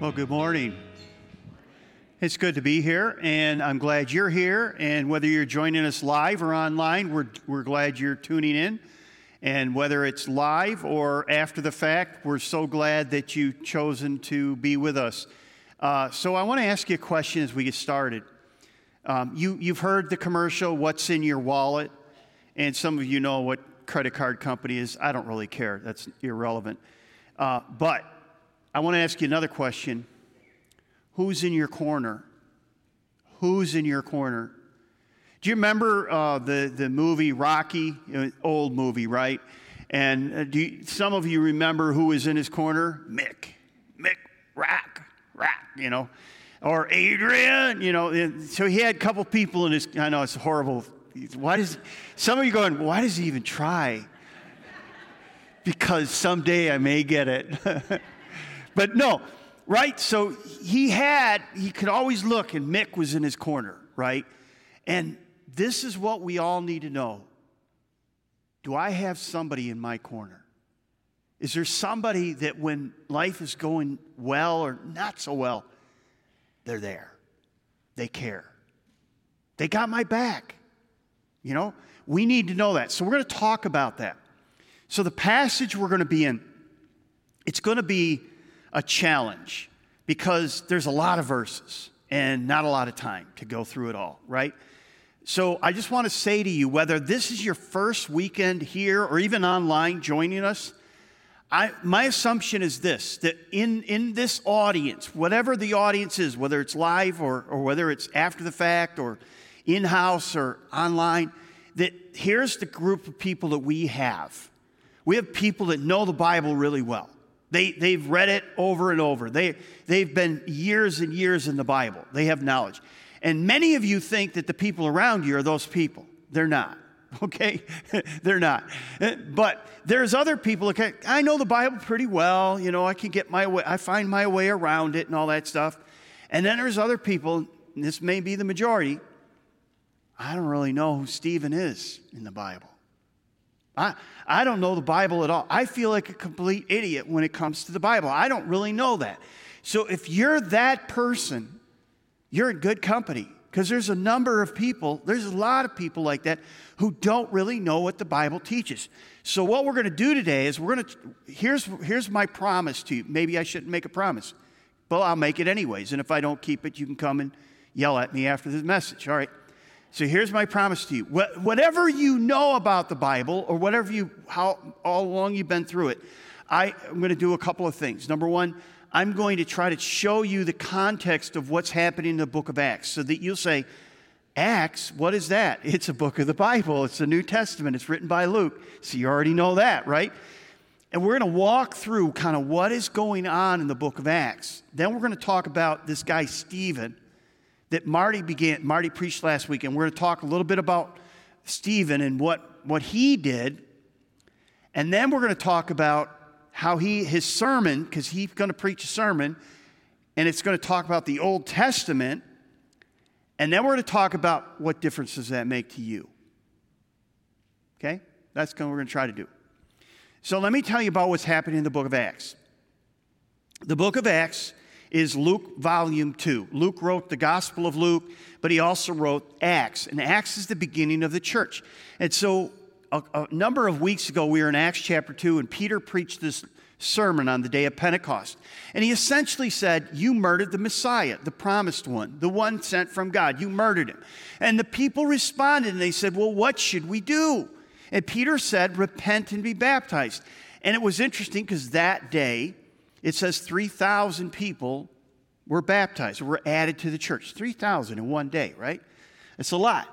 Well, good morning. It's good to be here, and I'm glad you're here. And whether you're joining us live or online, we're, we're glad you're tuning in. And whether it's live or after the fact, we're so glad that you've chosen to be with us. Uh, so, I want to ask you a question as we get started. Um, you, you've heard the commercial, What's in Your Wallet? And some of you know what credit card company is. I don't really care, that's irrelevant. Uh, but I want to ask you another question Who's in your corner? Who's in your corner? Do you remember uh, the, the movie Rocky? Old movie, right? And uh, do you, some of you remember who was in his corner? Mick. Mick Rock. Rock, you know. Or Adrian, you know. So he had a couple people in his, I know it's horrible. Why does, some of you going, why does he even try? because someday I may get it. But no, right? So he had, he could always look, and Mick was in his corner, right? And this is what we all need to know Do I have somebody in my corner? Is there somebody that when life is going well or not so well, they're there? They care. They got my back. You know, we need to know that. So we're going to talk about that. So the passage we're going to be in, it's going to be a challenge because there's a lot of verses and not a lot of time to go through it all, right? So I just want to say to you whether this is your first weekend here or even online joining us, I, my assumption is this that in, in this audience, whatever the audience is, whether it's live or, or whether it's after the fact or in house or online, that here's the group of people that we have. We have people that know the Bible really well. They, they've read it over and over. They, they've been years and years in the Bible. They have knowledge. And many of you think that the people around you are those people. They're not, okay? They're not. But there's other people, okay, I know the Bible pretty well. You know, I can get my way, I find my way around it and all that stuff. And then there's other people, this may be the majority, I don't really know who Stephen is in the Bible. I, I don't know the Bible at all. I feel like a complete idiot when it comes to the Bible. I don't really know that. So if you're that person, you're in good company because there's a number of people, there's a lot of people like that who don't really know what the Bible teaches. So what we're going to do today is we're going to here's here's my promise to you. Maybe I shouldn't make a promise. But I'll make it anyways. And if I don't keep it, you can come and yell at me after the message. All right. So here's my promise to you. Whatever you know about the Bible, or whatever you, how all along you've been through it, I, am going to do a couple of things. Number one, I'm going to try to show you the context of what's happening in the book of Acts so that you'll say, Acts, what is that? It's a book of the Bible. It's the New Testament. It's written by Luke. So you already know that, right? And we're going to walk through kind of what is going on in the book of Acts. Then we're going to talk about this guy, Stephen that Marty began, Marty preached last week, and we're going to talk a little bit about Stephen and what, what he did. And then we're going to talk about how he, his sermon, because he's going to preach a sermon, and it's going to talk about the Old Testament. And then we're going to talk about what difference does that make to you. Okay? That's what we're going to try to do. So let me tell you about what's happening in the book of Acts. The book of Acts is Luke volume 2. Luke wrote the Gospel of Luke, but he also wrote Acts. And Acts is the beginning of the church. And so a, a, number of weeks ago, we were in Acts chapter 2, and Peter preached this sermon on the day of Pentecost. And he essentially said, You murdered the Messiah, the promised one, the one sent from God. You murdered him. And the people responded, and they said, Well, what should we do? And Peter said, Repent and be baptized. And it was interesting because that day, it says 3,000 people were baptized, were added to the church. 3,000 in one day, right? It's a lot.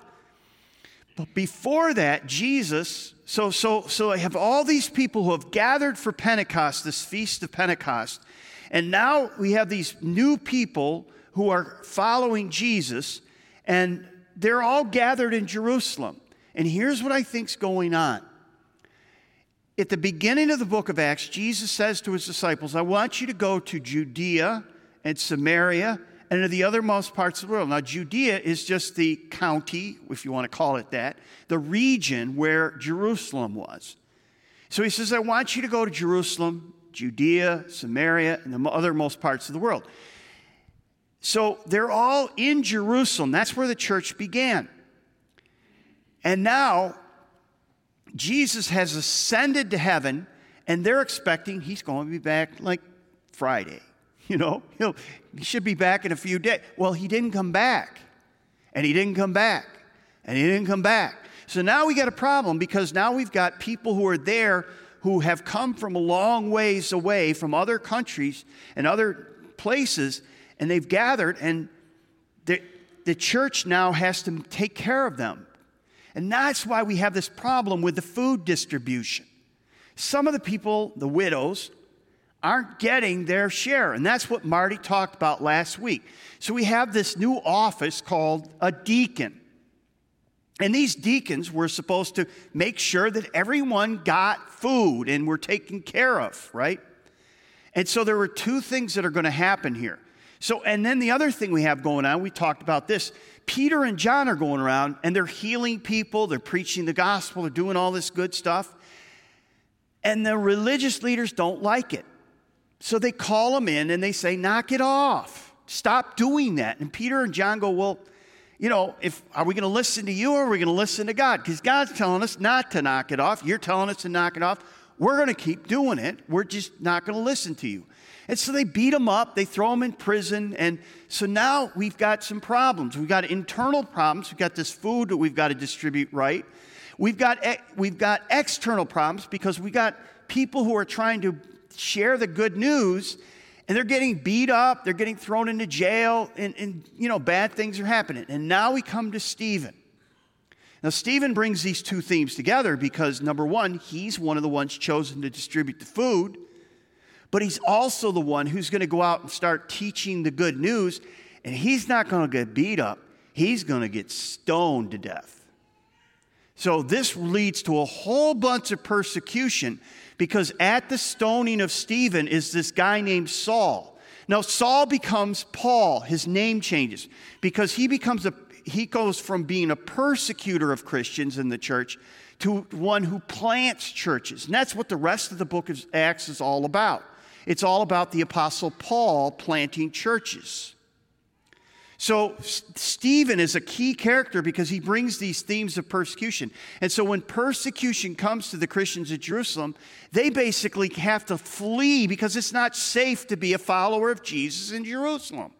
But before that, Jesus, so, so, so I have all these people who have gathered for Pentecost, this feast of Pentecost, and now we have these new people who are following Jesus, and they're all gathered in Jerusalem. And here's what I think's going on at the beginning of the book of Acts, Jesus says to his disciples, I want you to go to Judea and Samaria and to the othermost parts of the world. Now, Judea is just the county, if you want to call it that, the region where Jerusalem was. So he says, I want you to go to Jerusalem, Judea, Samaria, and the other most parts of the world. So they're all in Jerusalem. That's where the church began. And now Jesus has ascended to heaven, and they're expecting he's going to be back like Friday. You know, He'll, he should be back in a few days. Well, he didn't come back, and he didn't come back, and he didn't come back. So now we got a problem because now we've got people who are there who have come from a long ways away from other countries and other places, and they've gathered, and the, the church now has to take care of them. And that's why we have this problem with the food distribution. Some of the people, the widows, aren't getting their share. And that's what Marty talked about last week. So we have this new office called a deacon. And these deacons were supposed to make sure that everyone got food and were taken care of, right? And so there were two things that are going to happen here. So, and then the other thing we have going on, we talked about this. Peter and John are going around and they're healing people, they're preaching the gospel, they're doing all this good stuff. And the religious leaders don't like it. So they call them in and they say, knock it off. Stop doing that. And Peter and John go, well, you know, if are we going to listen to you or are we going to listen to God? Because God's telling us not to knock it off. You're telling us to knock it off. We're going to keep doing it. We're just not going to listen to you. And so they beat him up, they throw him in prison. And so now we've got some problems. We've got internal problems. We've got this food that we've got to distribute right. We've got, we've got external problems because we got people who are trying to share the good news and they're getting beat up, they're getting thrown into jail, and, and you know, bad things are happening. And now we come to Stephen. Now, Stephen brings these two themes together because number one, he's one of the ones chosen to distribute the food but he's also the one who's going to go out and start teaching the good news, and he's not going to get beat up, he's going to get stoned to death. So, this leads to a whole bunch of persecution because at the stoning of Stephen is this guy named Saul. Now, Saul becomes Paul, his name changes because he becomes a he goes from being a persecutor of Christians in the church to one who plants churches. And that's what the rest of the book of Acts is all about. It's all about the Apostle Paul planting churches. So, Stephen is a key character because he brings these themes of persecution. And so, when persecution comes to the Christians at Jerusalem, they basically have to flee because it's not safe to be a follower of Jesus in Jerusalem.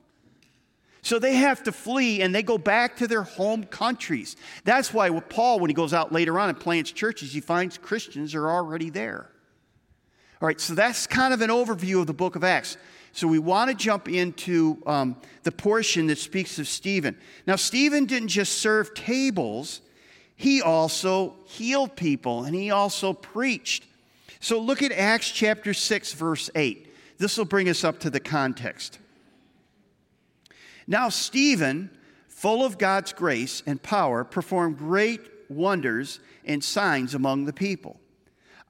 So, they have to flee and they go back to their home countries. That's why with Paul, when he goes out later on and plants churches, he finds Christians are already there. All right, so that's kind of an overview of the book of Acts. So we want to jump into um, the portion that speaks of Stephen. Now, Stephen didn't just serve tables, he also healed people and he also preached. So look at Acts chapter 6, verse 8. This will bring us up to the context. Now, Stephen, full of God's grace and power, performed great wonders and signs among the people.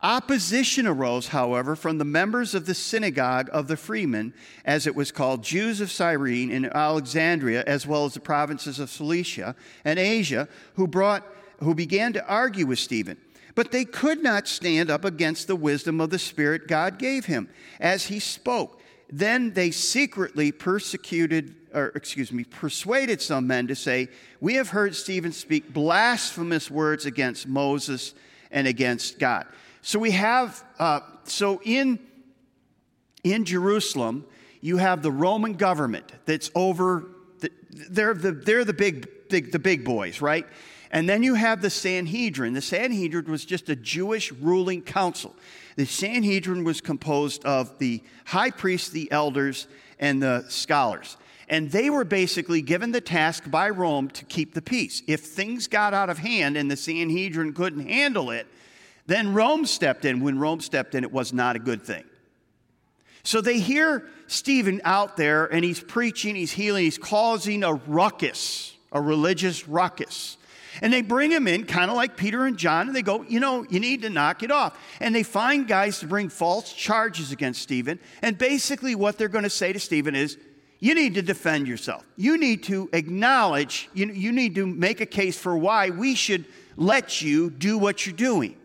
Opposition arose, however, from the members of the synagogue of the freemen, as it was called, Jews of Cyrene and Alexandria, as well as the provinces of Cilicia and Asia, who, brought, who began to argue with Stephen. But they could not stand up against the wisdom of the Spirit God gave him as he spoke. Then they secretly persecuted, or excuse me, persuaded some men to say, We have heard Stephen speak blasphemous words against Moses and against God. So we have, uh, so in, in Jerusalem, you have the Roman government that's over, the, they're, the, they're the, big, big, the big boys, right? And then you have the Sanhedrin. The Sanhedrin was just a Jewish ruling council. The Sanhedrin was composed of the high priests, the elders, and the scholars. And they were basically given the task by Rome to keep the peace. If things got out of hand and the Sanhedrin couldn't handle it, then Rome stepped in. When Rome stepped in, it was not a good thing. So they hear Stephen out there and he's preaching, he's healing, he's causing a ruckus, a religious ruckus. And they bring him in, kind of like Peter and John, and they go, You know, you need to knock it off. And they find guys to bring false charges against Stephen. And basically, what they're going to say to Stephen is, You need to defend yourself. You need to acknowledge, you, you need to make a case for why we should let you do what you're doing.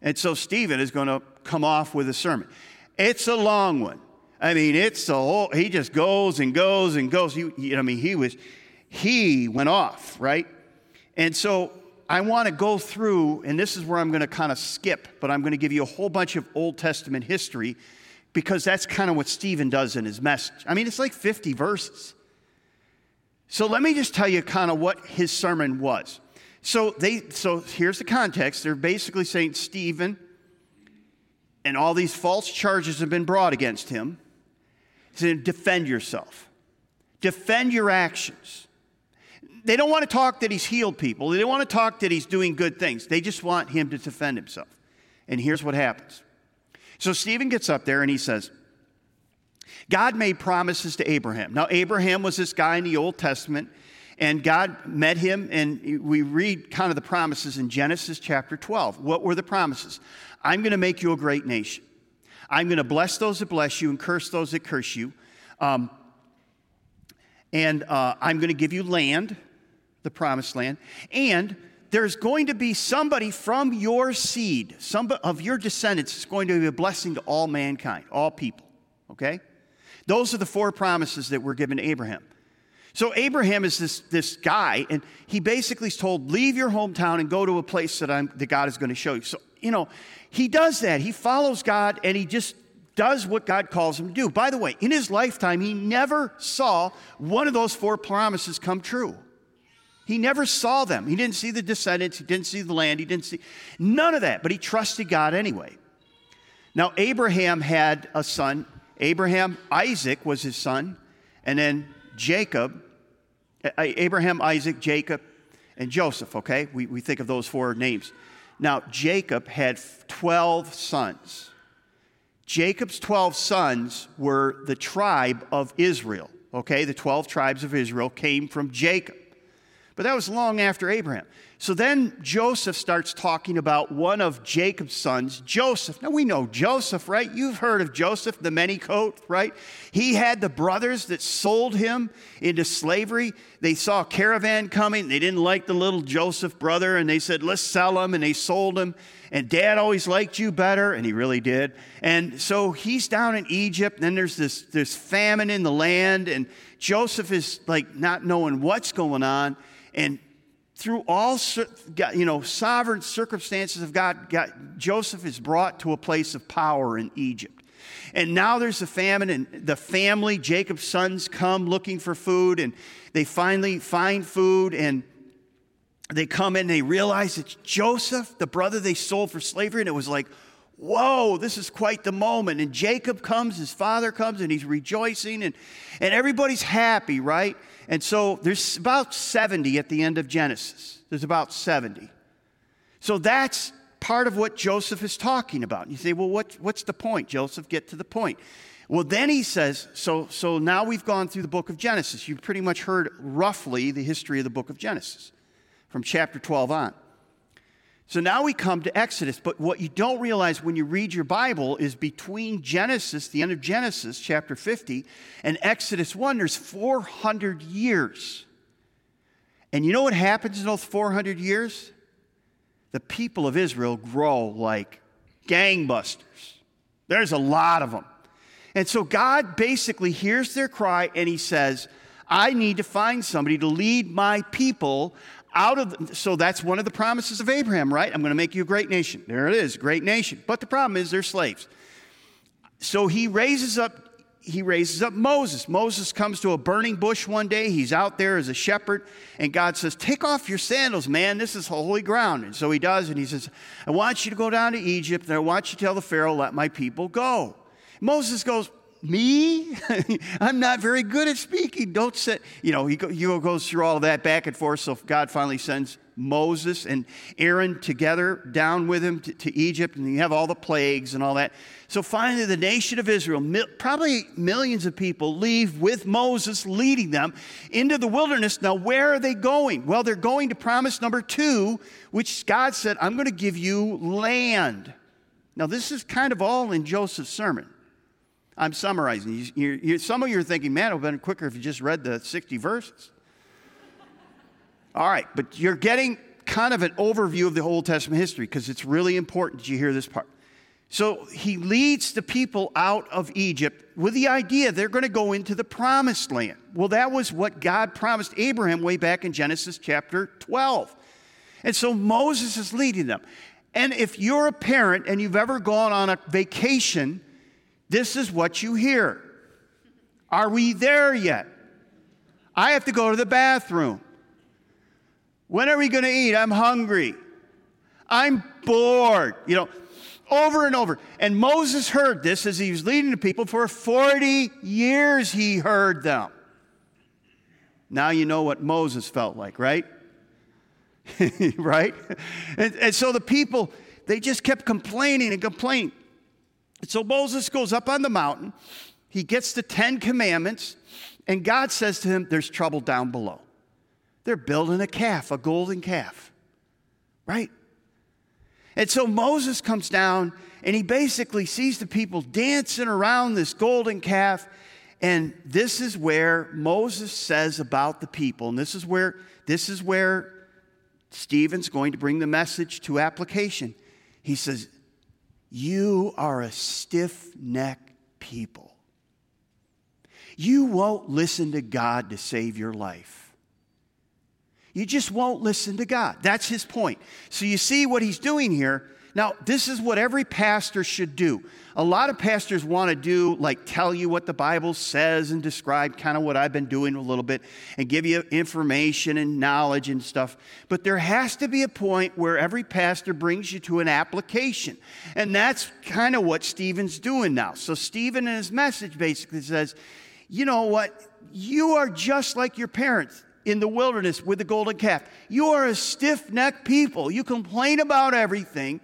And so Stephen is going to come off with a sermon. It's a long one. I mean, it's a whole, he just goes and goes and goes. He, he, I mean, he was, he went off, right? And so I want to go through, and this is where I'm going to kind of skip, but I'm going to give you a whole bunch of Old Testament history because that's kind of what Stephen does in his message. I mean, it's like 50 verses. So let me just tell you kind of what his sermon was. So they so here's the context. They're basically saying Stephen and all these false charges have been brought against him. He's Saying defend yourself. Defend your actions. They don't want to talk that he's healed people. They don't want to talk that he's doing good things. They just want him to defend himself. And here's what happens. So Stephen gets up there and he says, God made promises to Abraham. Now, Abraham was this guy in the Old Testament, and God met him, and we read kind of the promises in Genesis chapter 12. What were the promises? I'm going to make you a great nation. I'm going to bless those that bless you and curse those that curse you. Um, and uh, I'm going to give you land, the promised land. And there's going to be somebody from your seed, some of your descendants, is going to be a blessing to all mankind, all people. Okay? Those are the four promises that were given to Abraham. So Abraham is this, this guy, and he basically is told, leave your hometown and go to a place that, I'm, that God is going to show you. So, you know, he does that. He follows God and he just does what God calls him to do. By the way, in his lifetime, he never saw one of those four promises come true. He never saw them. He didn't see the descendants, he didn't see the land, he didn't see none of that, but he trusted God anyway. Now, Abraham had a son, Abraham, Isaac was his son, and then Jacob, Abraham, Isaac, Jacob, and Joseph, okay? We, we think of those four names. Now, Jacob had 12 sons. Jacob's 12 sons were the tribe of Israel, okay? The 12 tribes of Israel came from Jacob. But that was long after Abraham. So then Joseph starts talking about one of Jacob's sons, Joseph. Now we know Joseph, right? You've heard of Joseph, the many coat, right? He had the brothers that sold him into slavery. They saw a caravan coming. They didn't like the little Joseph brother, and they said, let's sell him. And they sold him. And dad always liked you better, and he really did. And so he's down in Egypt, and then there's this, this famine in the land, and Joseph is like not knowing what's going on. And through all you know sovereign circumstances of God, God, Joseph is brought to a place of power in Egypt. And now there's a famine, and the family, Jacob's sons, come looking for food, and they finally find food, and they come in, and they realize it's Joseph, the brother they sold for slavery, and it was like, whoa, this is quite the moment. And Jacob comes, his father comes, and he's rejoicing, and, and everybody's happy, right? And so there's about 70 at the end of Genesis. There's about 70. So that's part of what Joseph is talking about. You say, well, what, what's the point, Joseph? Get to the point. Well, then he says, so, so now we've gone through the book of Genesis. You've pretty much heard roughly the history of the book of Genesis from chapter 12 on. So now we come to Exodus, but what you don't realize when you read your Bible is between Genesis, the end of Genesis, chapter 50, and Exodus 1, there's 400 years. And you know what happens in those 400 years? The people of Israel grow like gangbusters. There's a lot of them. And so God basically hears their cry and he says, I need to find somebody to lead my people out of so that's one of the promises of Abraham, right? I'm going to make you a great nation. There it is, great nation. But the problem is they're slaves. So he raises up he raises up Moses. Moses comes to a burning bush one day. He's out there as a shepherd, and God says, Take off your sandals, man. This is holy ground. And so he does, and he says, I want you to go down to Egypt, and I want you to tell the Pharaoh, Let my people go. Moses goes, me? I'm not very good at speaking. Don't say, you know, he, go, he goes through all of that back and forth. So God finally sends Moses and Aaron together down with him to, to, Egypt, and you have all the plagues and all that. So finally, the nation of Israel, mil, probably millions of people, leave with Moses leading them into the wilderness. Now, where are they going? Well, they're going to promise number two, which God said, I'm going to give you land. Now, this is kind of all in Joseph's sermon. I'm summarizing. You, you, some of you are thinking, man, it would have been quicker if you just read the 60 verses. All right, but you're getting kind of an overview of the Old Testament history because it's really important that you hear this part. So he leads the people out of Egypt with the idea they're going to go into the promised land. Well, that was what God promised Abraham way back in Genesis chapter 12. And so Moses is leading them. And if you're a parent and you've ever gone on a vacation, this is what you hear Are we there yet? I have to go to the bathroom. When are we going to eat? I'm hungry. I'm bored. You know, over and over. And Moses heard this as he was leading the people. For 40 years, he heard them. Now you know what Moses felt like, right? right? And, and, so the people, they just kept complaining and complaining. And so Moses goes up on the mountain. He gets the Ten Commandments. And God says to him, There's trouble down below. They're building a calf, a golden calf, right? And so Moses comes down and he basically sees the people dancing around this golden calf. And this is where Moses says about the people, and this is where this is where Stephen's going to bring the message to application. He says, You are a stiff necked people. You won't listen to God to save your life. You just won't listen to God. That's his point. So you see what he's doing here. Now, this is what every pastor should do. A lot of pastors want to do, like, tell you what the Bible says and describe kind of what I've been doing a little bit and give you information and knowledge and stuff. But there has to be a point where every pastor brings you to an application. And that's kind of what Stephen's doing now. So, Stephen in his message basically says, you know what? You are just like your parents in the wilderness with the golden calf. You are a stiff necked people. You complain about everything.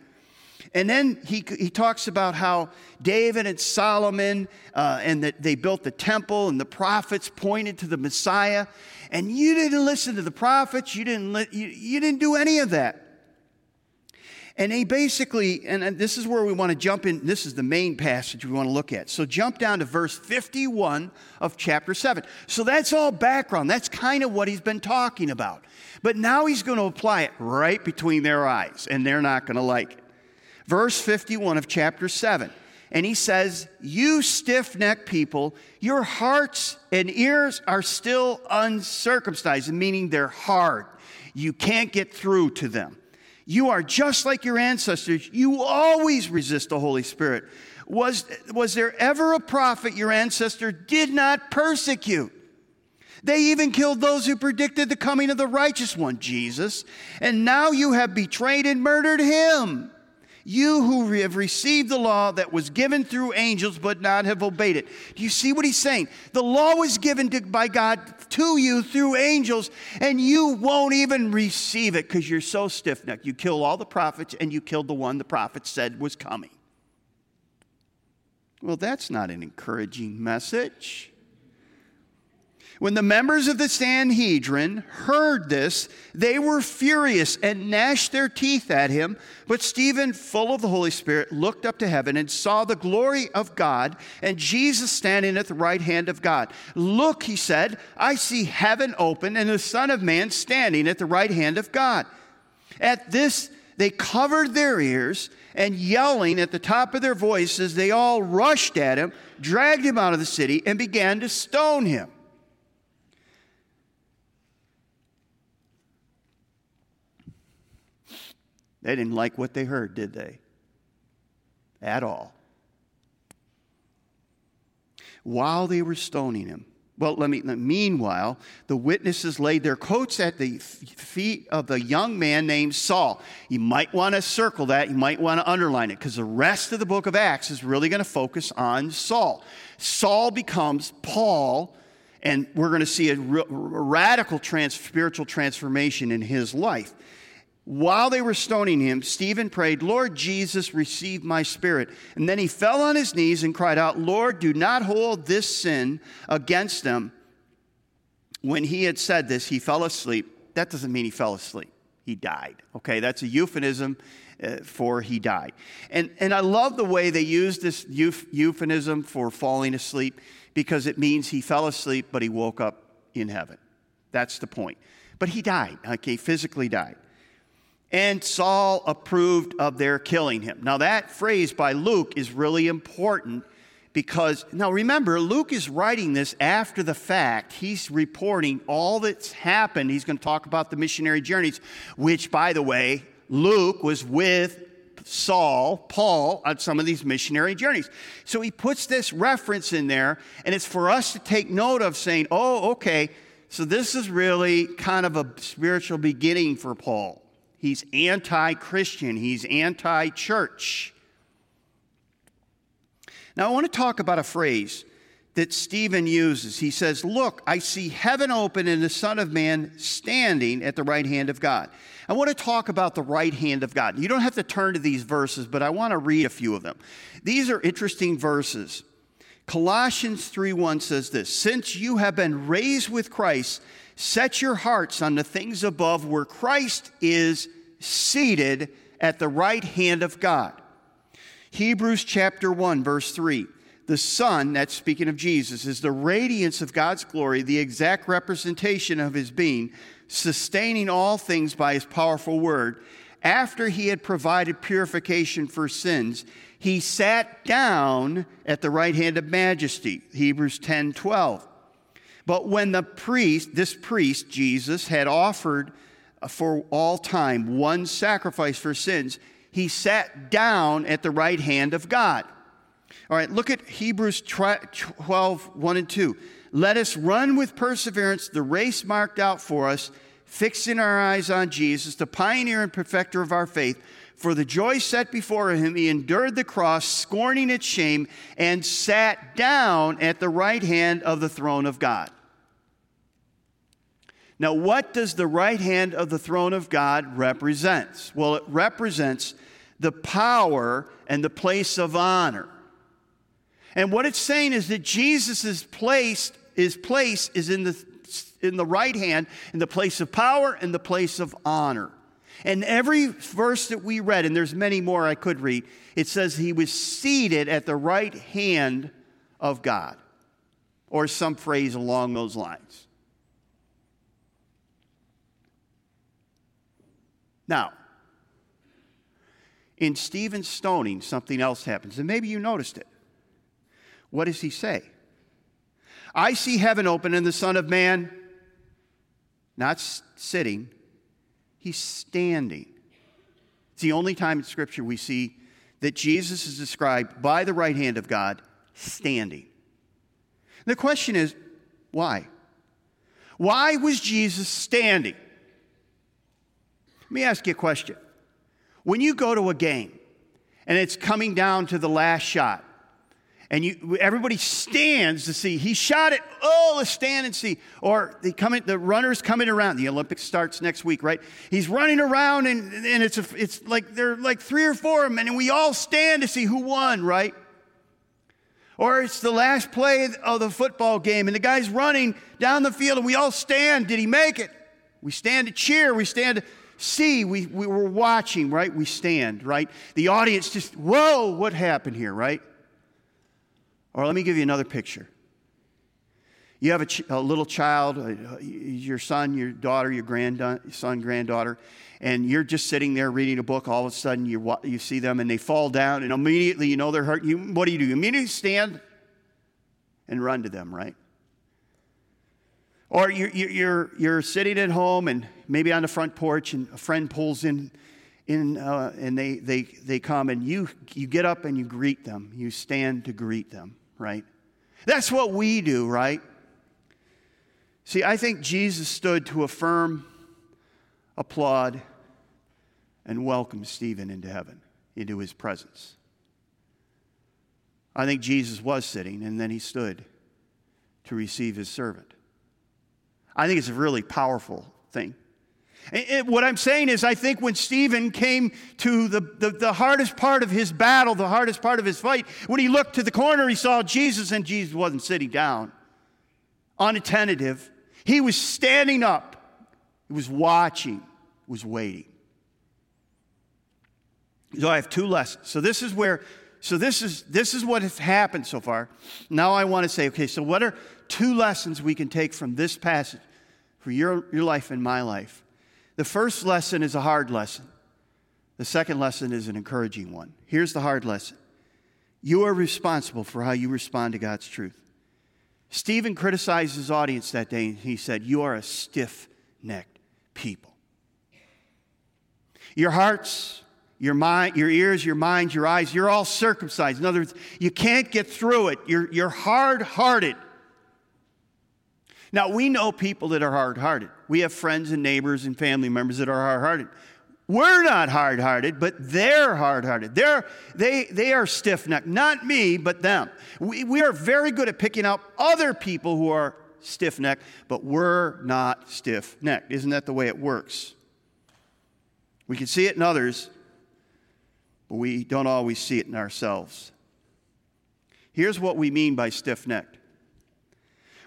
And then he, he talks about how David and Solomon uh, and that they built the temple and the prophets pointed to the Messiah. And you didn't listen to the prophets. You didn't, li- you, you didn't do any of that. And he basically, and this is where we want to jump in. This is the main passage we want to look at. So jump down to verse 51 of chapter 7. So that's all background. That's kind of what he's been talking about. But now he's going to apply it right between their eyes, and they're not going to like it. Verse 51 of chapter 7. And he says, You stiff necked people, your hearts and ears are still uncircumcised, meaning they're hard. You can't get through to them. You are just like your ancestors. You always resist the Holy Spirit. Was, was there ever a prophet your ancestor did not persecute? They even killed those who predicted the coming of the righteous one, Jesus. And now you have betrayed and murdered him. You who have received the law that was given through angels but not have obeyed it. Do you see what he's saying? The law was given to, by God to you through angels, and you won't even receive it because you're so stiff necked. You kill all the prophets, and you killed the one the prophets said was coming. Well, that's not an encouraging message. When the members of the Sanhedrin heard this, they were furious and gnashed their teeth at him. But Stephen, full of the Holy Spirit, looked up to heaven and saw the glory of God and Jesus standing at the right hand of God. Look, he said, I see heaven open and the Son of Man standing at the right hand of God. At this, they covered their ears and yelling at the top of their voices, they all rushed at him, dragged him out of the city, and began to stone him. They didn't like what they heard, did they? At all. While they were stoning him, well, let me, meanwhile, the witnesses laid their coats at the feet of the young man named Saul. You might want to circle that, you might want to underline it, because the rest of the book of Acts is really going to focus on Saul. Saul becomes Paul, and we're going to see a radical trans- spiritual transformation in his life. While they were stoning him, Stephen prayed, Lord Jesus, receive my spirit. And then he fell on his knees and cried out, Lord, do not hold this sin against them. When he had said this, he fell asleep. That doesn't mean he fell asleep, he died. Okay, that's a euphemism uh, for he died. And, and I love the way they use this euphemism for falling asleep because it means he fell asleep, but he woke up in heaven. That's the point. But he died, okay, physically died. And Saul approved of their killing him. Now, that phrase by Luke is really important because, now remember, Luke is writing this after the fact. He's reporting all that's happened. He's going to talk about the missionary journeys, which, by the way, Luke was with Saul, Paul, on some of these missionary journeys. So he puts this reference in there, and it's for us to take note of saying, oh, okay, so this is really kind of a spiritual beginning for Paul. He's anti Christian, he's anti church. Now, I want to talk about a phrase that Stephen uses. He says, Look, I see heaven open and the Son of Man standing at the right hand of God. I want to talk about the right hand of God. You don't have to turn to these verses, but I want to read a few of them. These are interesting verses. Colossians 3:1 says this, "Since you have been raised with Christ, set your hearts on the things above where Christ is seated at the right hand of God." Hebrews chapter 1 verse 3. The Son, that's speaking of Jesus, is the radiance of God's glory, the exact representation of his being, sustaining all things by his powerful word. After he had provided purification for sins, he sat down at the right hand of majesty. Hebrews 10 12. But when the priest, this priest, Jesus, had offered for all time one sacrifice for sins, he sat down at the right hand of God. All right, look at Hebrews 12 1 and 2. Let us run with perseverance the race marked out for us, fixing our eyes on Jesus, the pioneer and perfecter of our faith for the joy set before him, he endured the cross, scorning its shame, and sat down at the right hand of the throne of God. Now, what does the right hand of the throne of God represent? Well, it represents the power and the place of honor. And what it's saying is that Jesus' place, his place is in the, in the right hand, in the place of power and the place of honor. And every verse that we read, and there's many more I could read, it says he was seated at the right hand of God, or some phrase along those lines. Now, in Stephen's stoning, something else happens, and maybe you noticed it. What does he say? I see heaven open and the Son of Man not sitting, He's standing. It's the only time in Scripture we see that Jesus is described by the right hand of God standing. The question is, why? Why was Jesus standing? Let me ask you a question. When you go to a game and it's coming down to the last shot, and you, everybody stands to see. He shot it. Oh, let's stand and see. Or they come in, the runners coming around. The Olympics starts next week, right? He's running around, and, and it's, a, it's like there are like three or four of them, and we all stand to see who won, right? Or it's the last play of the football game, and the guy's running down the field, and we all stand. Did he make it? We stand to cheer. We stand to see. We, we were watching, right? We stand, right? The audience just, whoa, what happened here, right? Or let me give you another picture. You have a, ch- a little child, uh, your son, your daughter, your grandson, granddaughter, and you're just sitting there reading a book. All of a sudden, you, you see them and they fall down, and immediately you know they're hurt. You, what do you do? You immediately stand and run to them, right? Or you're, you're, you're sitting at home and maybe on the front porch, and a friend pulls in in, uh, and they, they, they come and you, you get up and you greet them. You stand to greet them right? That's what we do, right? See, I think Jesus stood to affirm, applaud, and welcome Stephen into heaven, into his presence. I think Jesus was sitting and then he stood to receive his servant. I think it's a really powerful thing. It, what I'm saying is, I think when Stephen came to the, the, the, hardest part of his battle, the hardest part of his fight, when he looked to the corner, he saw Jesus, and Jesus wasn't sitting down, unattentive. He was standing up, he was watching, he was waiting. So I have two lessons. So this is where, so this is this is what has happened so far. Now I want to say, okay, so what are two lessons we can take from this passage for your, your life and my life? The first lesson is a hard lesson. The second lesson is an encouraging one. Here's the hard lesson you are responsible for how you respond to God's truth. Stephen criticized his audience that day and he said, You are a stiff necked people. Your hearts, your mind, your ears, your mind, your eyes, you're all circumcised. In other words, you can't get through it. You're, you're hard hearted. Now, we know people that are hard hearted. We have friends and neighbors and family members that are hard hearted. We're not hard hearted, but they're hard hearted. They're, they, they are stiff necked. Not me, but them. We, we are very good at picking out other people who are stiff necked, but we're not stiff necked. Isn't that the way it works? We can see it in others, but we don't always see it in ourselves. Here's what we mean by stiff necked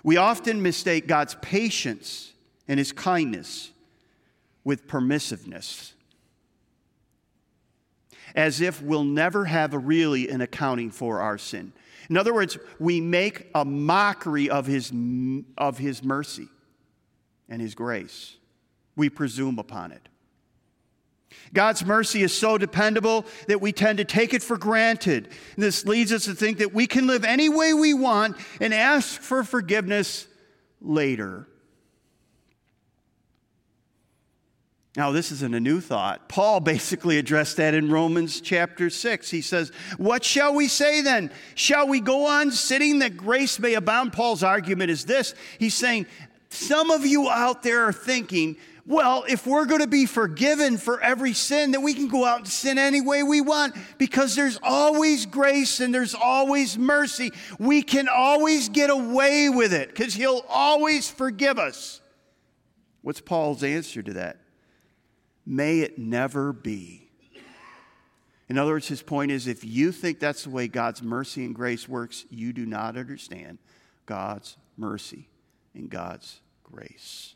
we often mistake God's patience and his kindness with permissiveness as if we'll never have really an accounting for our sin. In other words, we make a mockery of his, of his mercy and his grace. We presume upon it. God's mercy is so dependable that we tend to take it for granted. And this leads us to think that we can live any way we want and ask for forgiveness later. Now, this isn't a new thought. Paul basically addressed that in Romans chapter 6. He says, What shall we say then? Shall we go on sitting that grace may abound? Paul's argument is this He's saying, Some of you out there are thinking, well, if we're going to be forgiven for every sin, then we can go out and sin any way we want because there's always grace and there's always mercy. We can always get away with it because He'll always forgive us. What's Paul's answer to that? May it never be. In other words, his point is if you think that's the way God's mercy and grace works, you do not understand God's mercy and God's grace.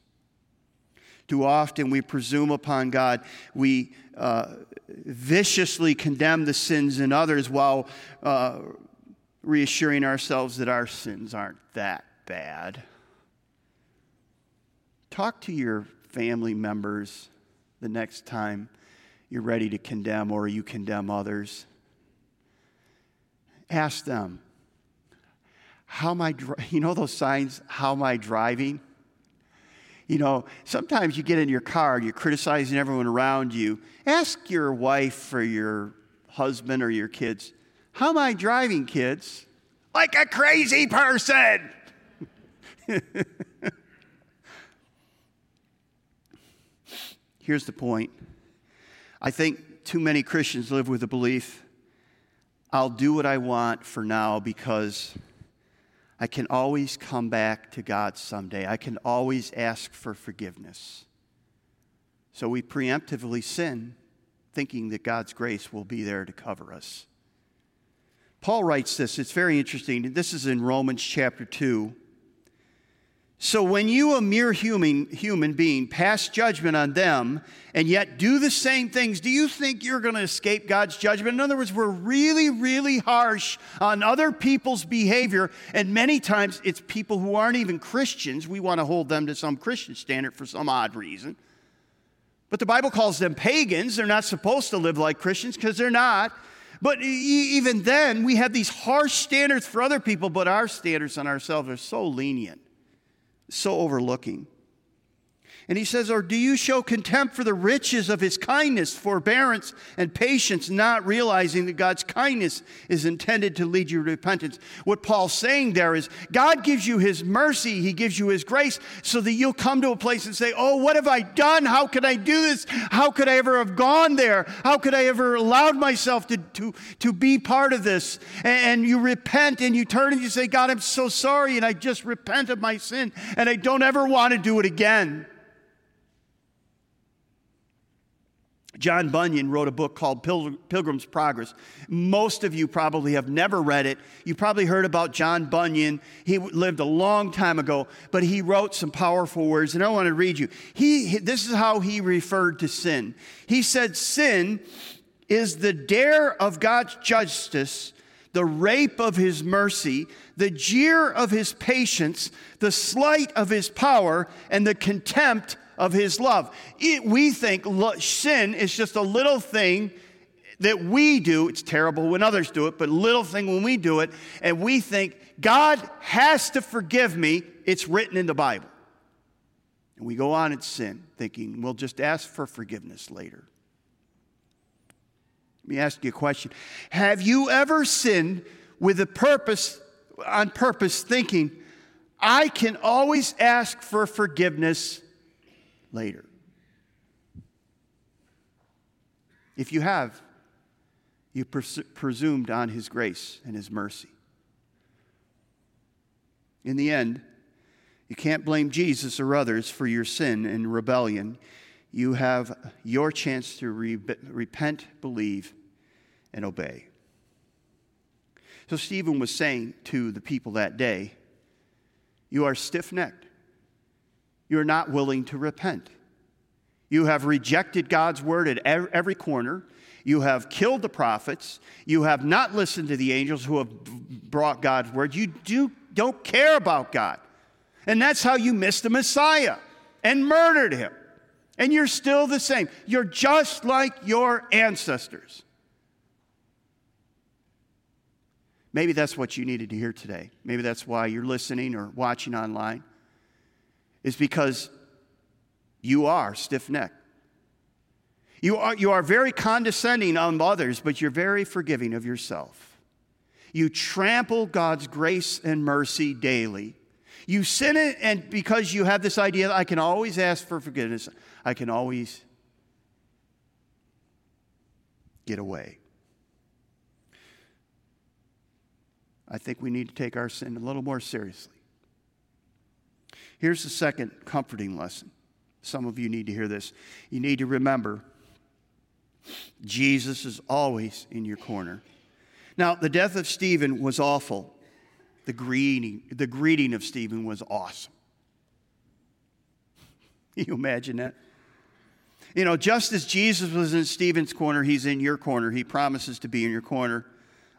Too often we presume upon God. We uh, viciously condemn the sins in others while uh, reassuring ourselves that our sins aren't that bad. Talk to your family members the next time you're ready to condemn or you condemn others. Ask them, how am I, you know those signs, how am I driving? You know, sometimes you get in your car you're criticizing everyone around you. Ask your wife or your husband or your kids, how am I driving, kids? Like a crazy person. Here's the point I think too many Christians live with the belief I'll do what I want for now because I can always come back to God someday. I can always ask for forgiveness. So we preemptively sin, thinking that God's grace will be there to cover us. Paul writes this, it's very interesting. This is in Romans chapter 2. So when you, a mere human, human being, pass judgment on them and yet do the same things, do you think you're going to escape God's judgment? In other words, we're really, really harsh on other people's behavior, and many times it's people who aren't even Christians. We want to hold them to some Christian standard for some odd reason. But the Bible calls them pagans. They're not supposed to live like Christians because they're not. But even then, we have these harsh standards for other people, but our standards on ourselves are so lenient so overlooking. And he says, Or do you show contempt for the riches of his kindness, forbearance, and patience, not realizing that God's kindness is intended to lead you to repentance? What Paul's saying there is God gives you his mercy, he gives you his grace, so that you'll come to a place and say, Oh, what have I done? How could I do this? How could I ever have gone there? How could I ever allowed myself to, to, to be part of this? And, and you repent and you turn and you say, God, I'm so sorry, and I just repent of my sin, and I don't ever want to do it again. John Bunyan wrote a book called Pilgrim's Progress. Most of you probably have never read it. You probably heard about John Bunyan. He lived a long time ago, but he wrote some powerful words, and I want to read you. He, this is how he referred to sin. He said, Sin is the dare of God's justice, the rape of his mercy, the jeer of his patience, the slight of his power, and the contempt of his love. It, we think lo- sin is just a little thing that we do. It's terrible when others do it, but little thing when we do it, and we think God has to forgive me. It's written in the Bible. And we go on in sin, thinking we'll just ask for forgiveness later. Let me ask you a question. Have you ever sinned with a purpose, on purpose, thinking, I can always ask for forgiveness later? If you have, you pres- presumed on his grace and his mercy. In the end, you can't blame Jesus or others for your sin and rebellion. You have your chance to re- repent, believe, and obey. So, Stephen was saying to the people that day, You are stiff necked. You're not willing to repent. You have rejected God's word at every corner. You have killed the prophets. You have not listened to the angels who have brought God's word. You do, don't care about God. And that's how you missed the Messiah and murdered him. And you're still the same. You're just like your ancestors. Maybe that's what you needed to hear today. Maybe that's why you're listening or watching online, is because you are stiff necked. You are, you are very condescending on others, but you're very forgiving of yourself. You trample God's grace and mercy daily you sin it, and because you have this idea that I can always ask for forgiveness, I can always get away. I think we need to take our sin a little more seriously. Here's the second comforting lesson. Some of you need to hear this. You need to remember Jesus is always in your corner. Now, the death of Stephen was awful. The greeting, the greeting of Stephen was awesome. Can you imagine that? You know, just as Jesus was in Stephen's corner, he's in your corner. He promises to be in your corner.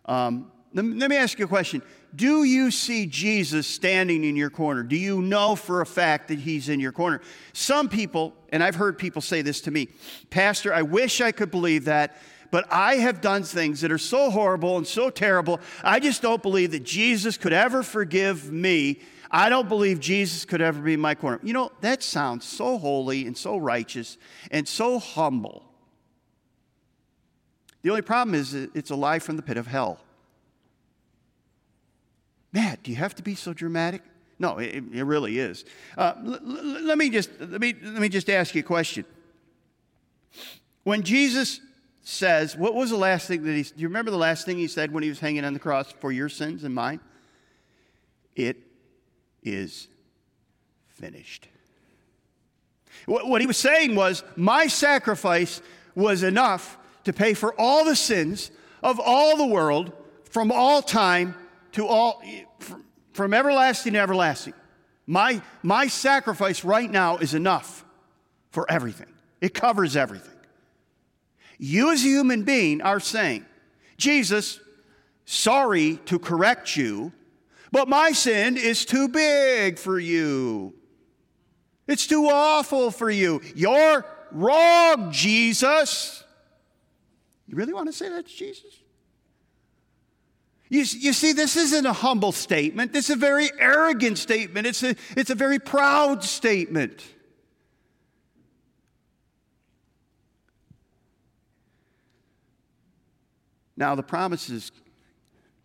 Um, let, let me ask you a question. Do you see Jesus standing in your corner? Do you know for a fact that he's in your corner? Some people, and I've heard people say this to me Pastor, I wish I could believe that but I have done things that are so horrible and so terrible. I just don't believe that Jesus could ever forgive me. I don't believe Jesus could ever be in my corner. You know, that sounds so holy and so righteous and so humble. The only problem is it's a lie from the pit of hell. Matt, do you have to be so dramatic? No, it, it really is. Uh, l- l- let, me just, let, me, let me just ask you a question. When Jesus says, what was the last thing that he, do you remember the last thing he said when he was hanging on the cross for your sins and mine? It is finished. What he was saying was, my sacrifice was enough to pay for all the sins of all the world from all time to all, from, everlasting to everlasting. My, my sacrifice right now is enough for everything, it covers everything. You, as a human being, are saying, Jesus, sorry to correct you, but my sin is too big for you. It's too awful for you. You're wrong, Jesus. You really want to say that to Jesus? You, you see, this isn't a humble statement. This is a very arrogant statement. It's a, it's a very proud statement. Now, the promises,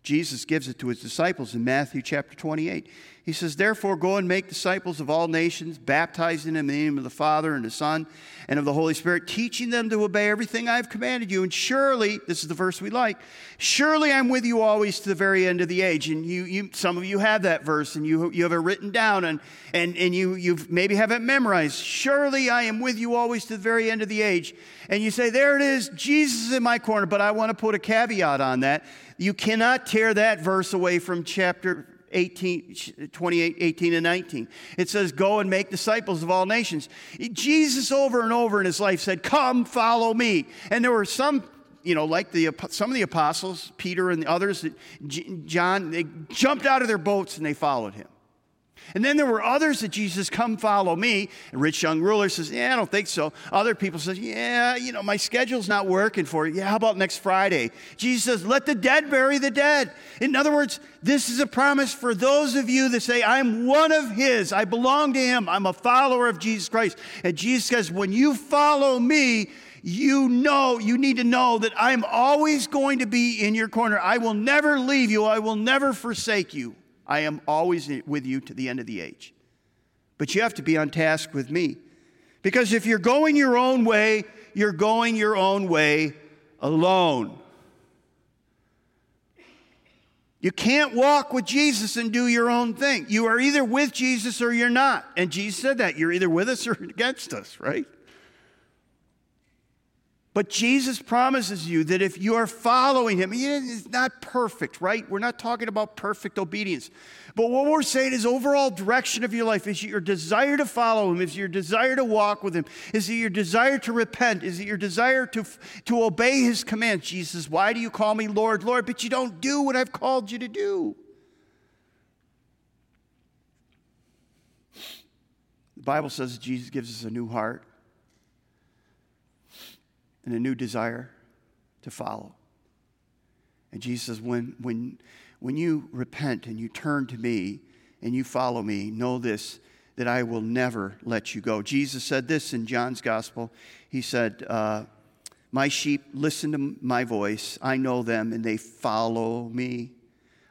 Jesus gives it to his disciples in Matthew chapter 28. He says, Therefore, go and make disciples of all nations, baptizing them in the name of the Father and the Son and of the Holy Spirit, teaching them to obey everything I've commanded you. And surely, this is the verse we like, surely I'm with you always to the very end of the age. And you, you some of you have that verse and you, you have it written down and, and, and you you've maybe have it memorized. Surely I am with you always to the very end of the age. And you say, There it is, Jesus is in my corner. But I want to put a caveat on that. You cannot tear that verse away from chapter 18, 28, 18, and 19. It says, Go and make disciples of all nations. Jesus, over and over in his life, said, Come, follow me. And there were some, you know, like the, some of the apostles, Peter and the others, John, they jumped out of their boats and they followed him. And then there were others that Jesus, come follow me. And rich young ruler says, Yeah, I don't think so. Other people says, Yeah, you know, my schedule's not working for you. Yeah, how about next Friday? Jesus says, Let the dead bury the dead. In other words, this is a promise for those of you that say, I'm one of his. I belong to him. I'm a follower of Jesus Christ. And Jesus says, When you follow me, you know, you need to know that I'm always going to be in your corner. I will never leave you. I will never forsake you. I am always with you to the end of the age. But you have to be on task with me. Because if you're going your own way, you're going your own way alone. You can't walk with Jesus and do your own thing. You are either with Jesus or you're not. And Jesus said that. You're either with us or against us, right? But Jesus promises you that if you are following him, it's not perfect, right? We're not talking about perfect obedience. But what we're saying is overall direction of your life is your desire to follow him, is your desire to walk with him, is it your desire to repent, is it your desire to, to obey his commands? Jesus, why do you call me Lord, Lord, but you don't do what I've called you to do? The Bible says Jesus gives us a new heart and a new desire to follow. And Jesus says, when, when, when you repent and you turn to me and you follow me, know this, that I will never let you go. Jesus said this in John's gospel. He said, uh, My sheep listen to my voice. I know them and they follow me.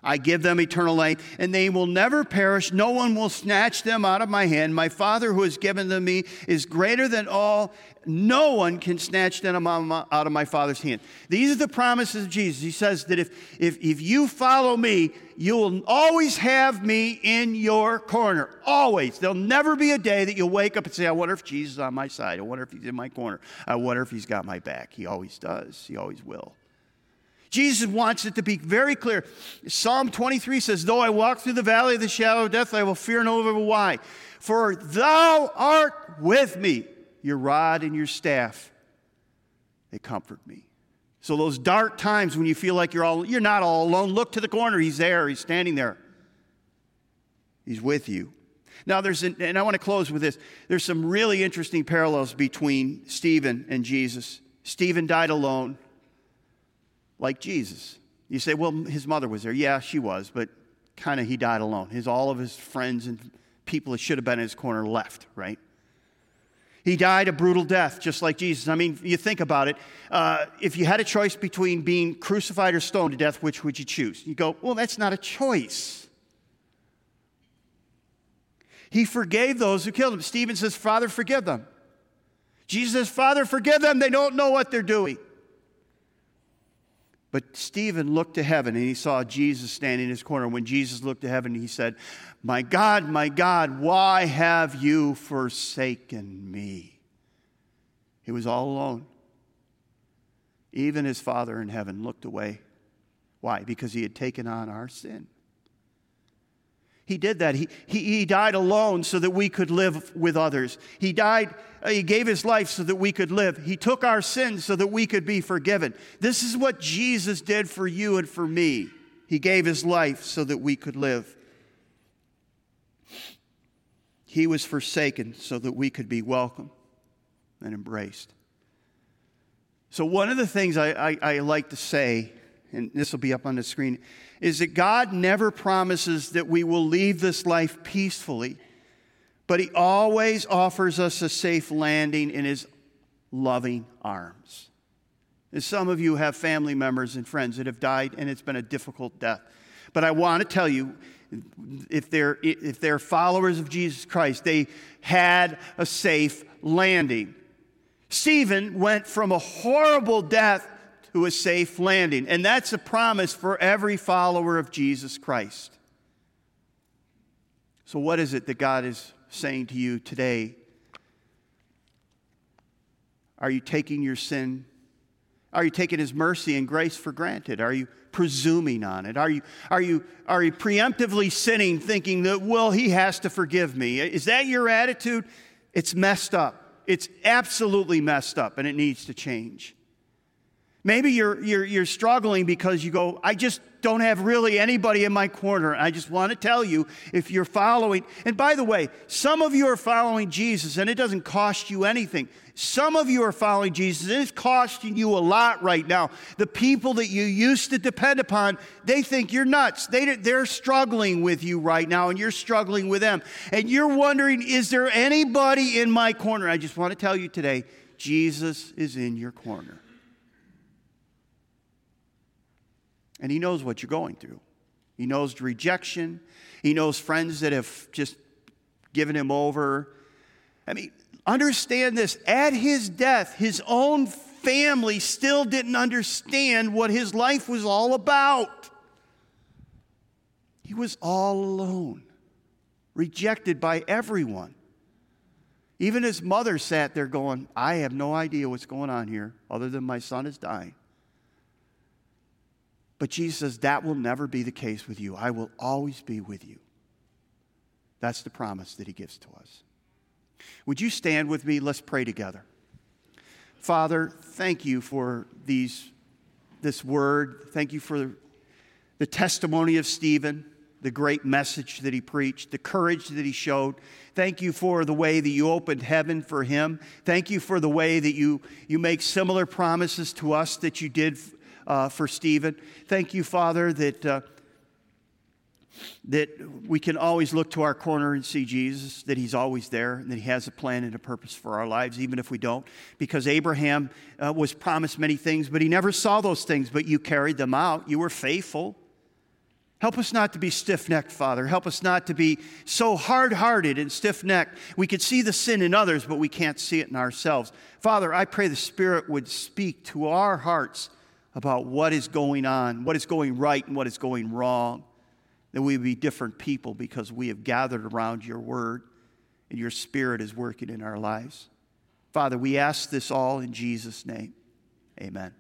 I give them eternal life, and they will never perish. No one will snatch them out of my hand. My Father who has given them me is greater than all. No one can snatch them out of my Father's hand. These are the promises of Jesus. He says that if, if, if you follow me, you will always have me in your corner. Always. There'll never be a day that you'll wake up and say, I wonder if Jesus is on my side. I wonder if he's in my corner. I wonder if he's got my back. He always does. He always will. Jesus wants it to be very clear. Psalm 23 says, Though I walk through the valley of the shadow of death, I will fear no evil. Why? For thou art with me. Your rod and your staff, they comfort me. So those dark times when you feel like you're all you're not all alone, look to the corner. He's there. He's standing there. He's with you. Now there's an, and I want to close with this. There's some really interesting parallels between Stephen and Jesus. Stephen died alone like Jesus. You say, well, his mother was there. Yeah, she was, but kind of he died alone. His, all of his friends and people that should have been in his corner left, right? He died a brutal death, just like Jesus. I mean, you think about it. Uh, if you had a choice between being crucified or stoned to death, which would you choose? You go, well, that's not a choice. He forgave those who killed him. Stephen says, Father, forgive them. Jesus says, Father, forgive them. They don't know what they're doing. But Stephen looked to heaven and he saw Jesus standing in his corner. When Jesus looked to heaven, he said, My God, my God, why have you forsaken me? He was all alone. Even his Father in heaven looked away. Why? Because he had taken on our sin. He did that. He, he, he died alone so that we could live with others. He died, uh, he gave his life so that we could live. He took our sins so that we could be forgiven. This is what Jesus did for you and for me. He gave his life so that we could live. He was forsaken so that we could be welcome and embraced. So, one of the things I, I, I like to say, and this will be up on the screen, is that God never promises that we will leave this life peacefully, but He always offers us a safe landing in His loving arms. And some of you have family members and friends that have died, and it's been a difficult death. But I want to tell you, if they're, if they're followers of Jesus Christ, they had a safe landing. Stephen went from a horrible death to a safe landing. And that's a promise for every follower of Jesus Christ. So, what is it that God is saying to you today? Are you taking your sin? Are you taking His mercy and grace for granted? Are you presuming on it? Are you, are you, are you preemptively sinning, thinking that, well, He has to forgive me? Is that your attitude? It's messed up. It's absolutely messed up and it needs to change. Maybe you're, you're, you're struggling because you go, I just don't have really anybody in my corner. I just want to tell you if you're following, and by the way, some of you are following Jesus and it doesn't cost you anything. Some of you are following Jesus and it's costing you a lot right now. The people that you used to depend upon, they think you're nuts. They, they're struggling with you right now and you're struggling with them. And you're wondering, is there anybody in my corner? I just want to tell you today, Jesus is in your corner. And He knows what you're going through. He knows rejection. He knows friends that have just given Him over. I mean, understand this at His death, His own family still didn't understand what His life was all about. He was all alone, rejected by everyone. Even his mother sat there going, I have no idea what's going on here other than my son is dying. But Jesus says, That will never be the case with you. I will always be with you. That's the promise that he gives to us. Would you stand with me? Let's pray together. Father, thank you for these, this word. Thank you for the testimony of Stephen, the great message that he preached, the courage that he showed. Thank you for the way that you opened heaven for him. Thank you for the way that you, you make similar promises to us that you did uh, for Stephen. Thank you, Father, that, uh, that we can always look to our corner and see Jesus, that He's always there, and that He has a plan and a purpose for our lives, even if we don't. Because Abraham uh, was promised many things, but he never saw those things, but you carried them out. You were faithful. Help us not to be stiff necked, Father. Help us not to be so hard hearted and stiff necked. We could see the sin in others, but we can't see it in ourselves. Father, I pray the Spirit would speak to our hearts about what is going on, what is going right, and what is going wrong. That we be different people because we have gathered around your word and your spirit is working in our lives. Father, we ask this all in Jesus' name. Amen.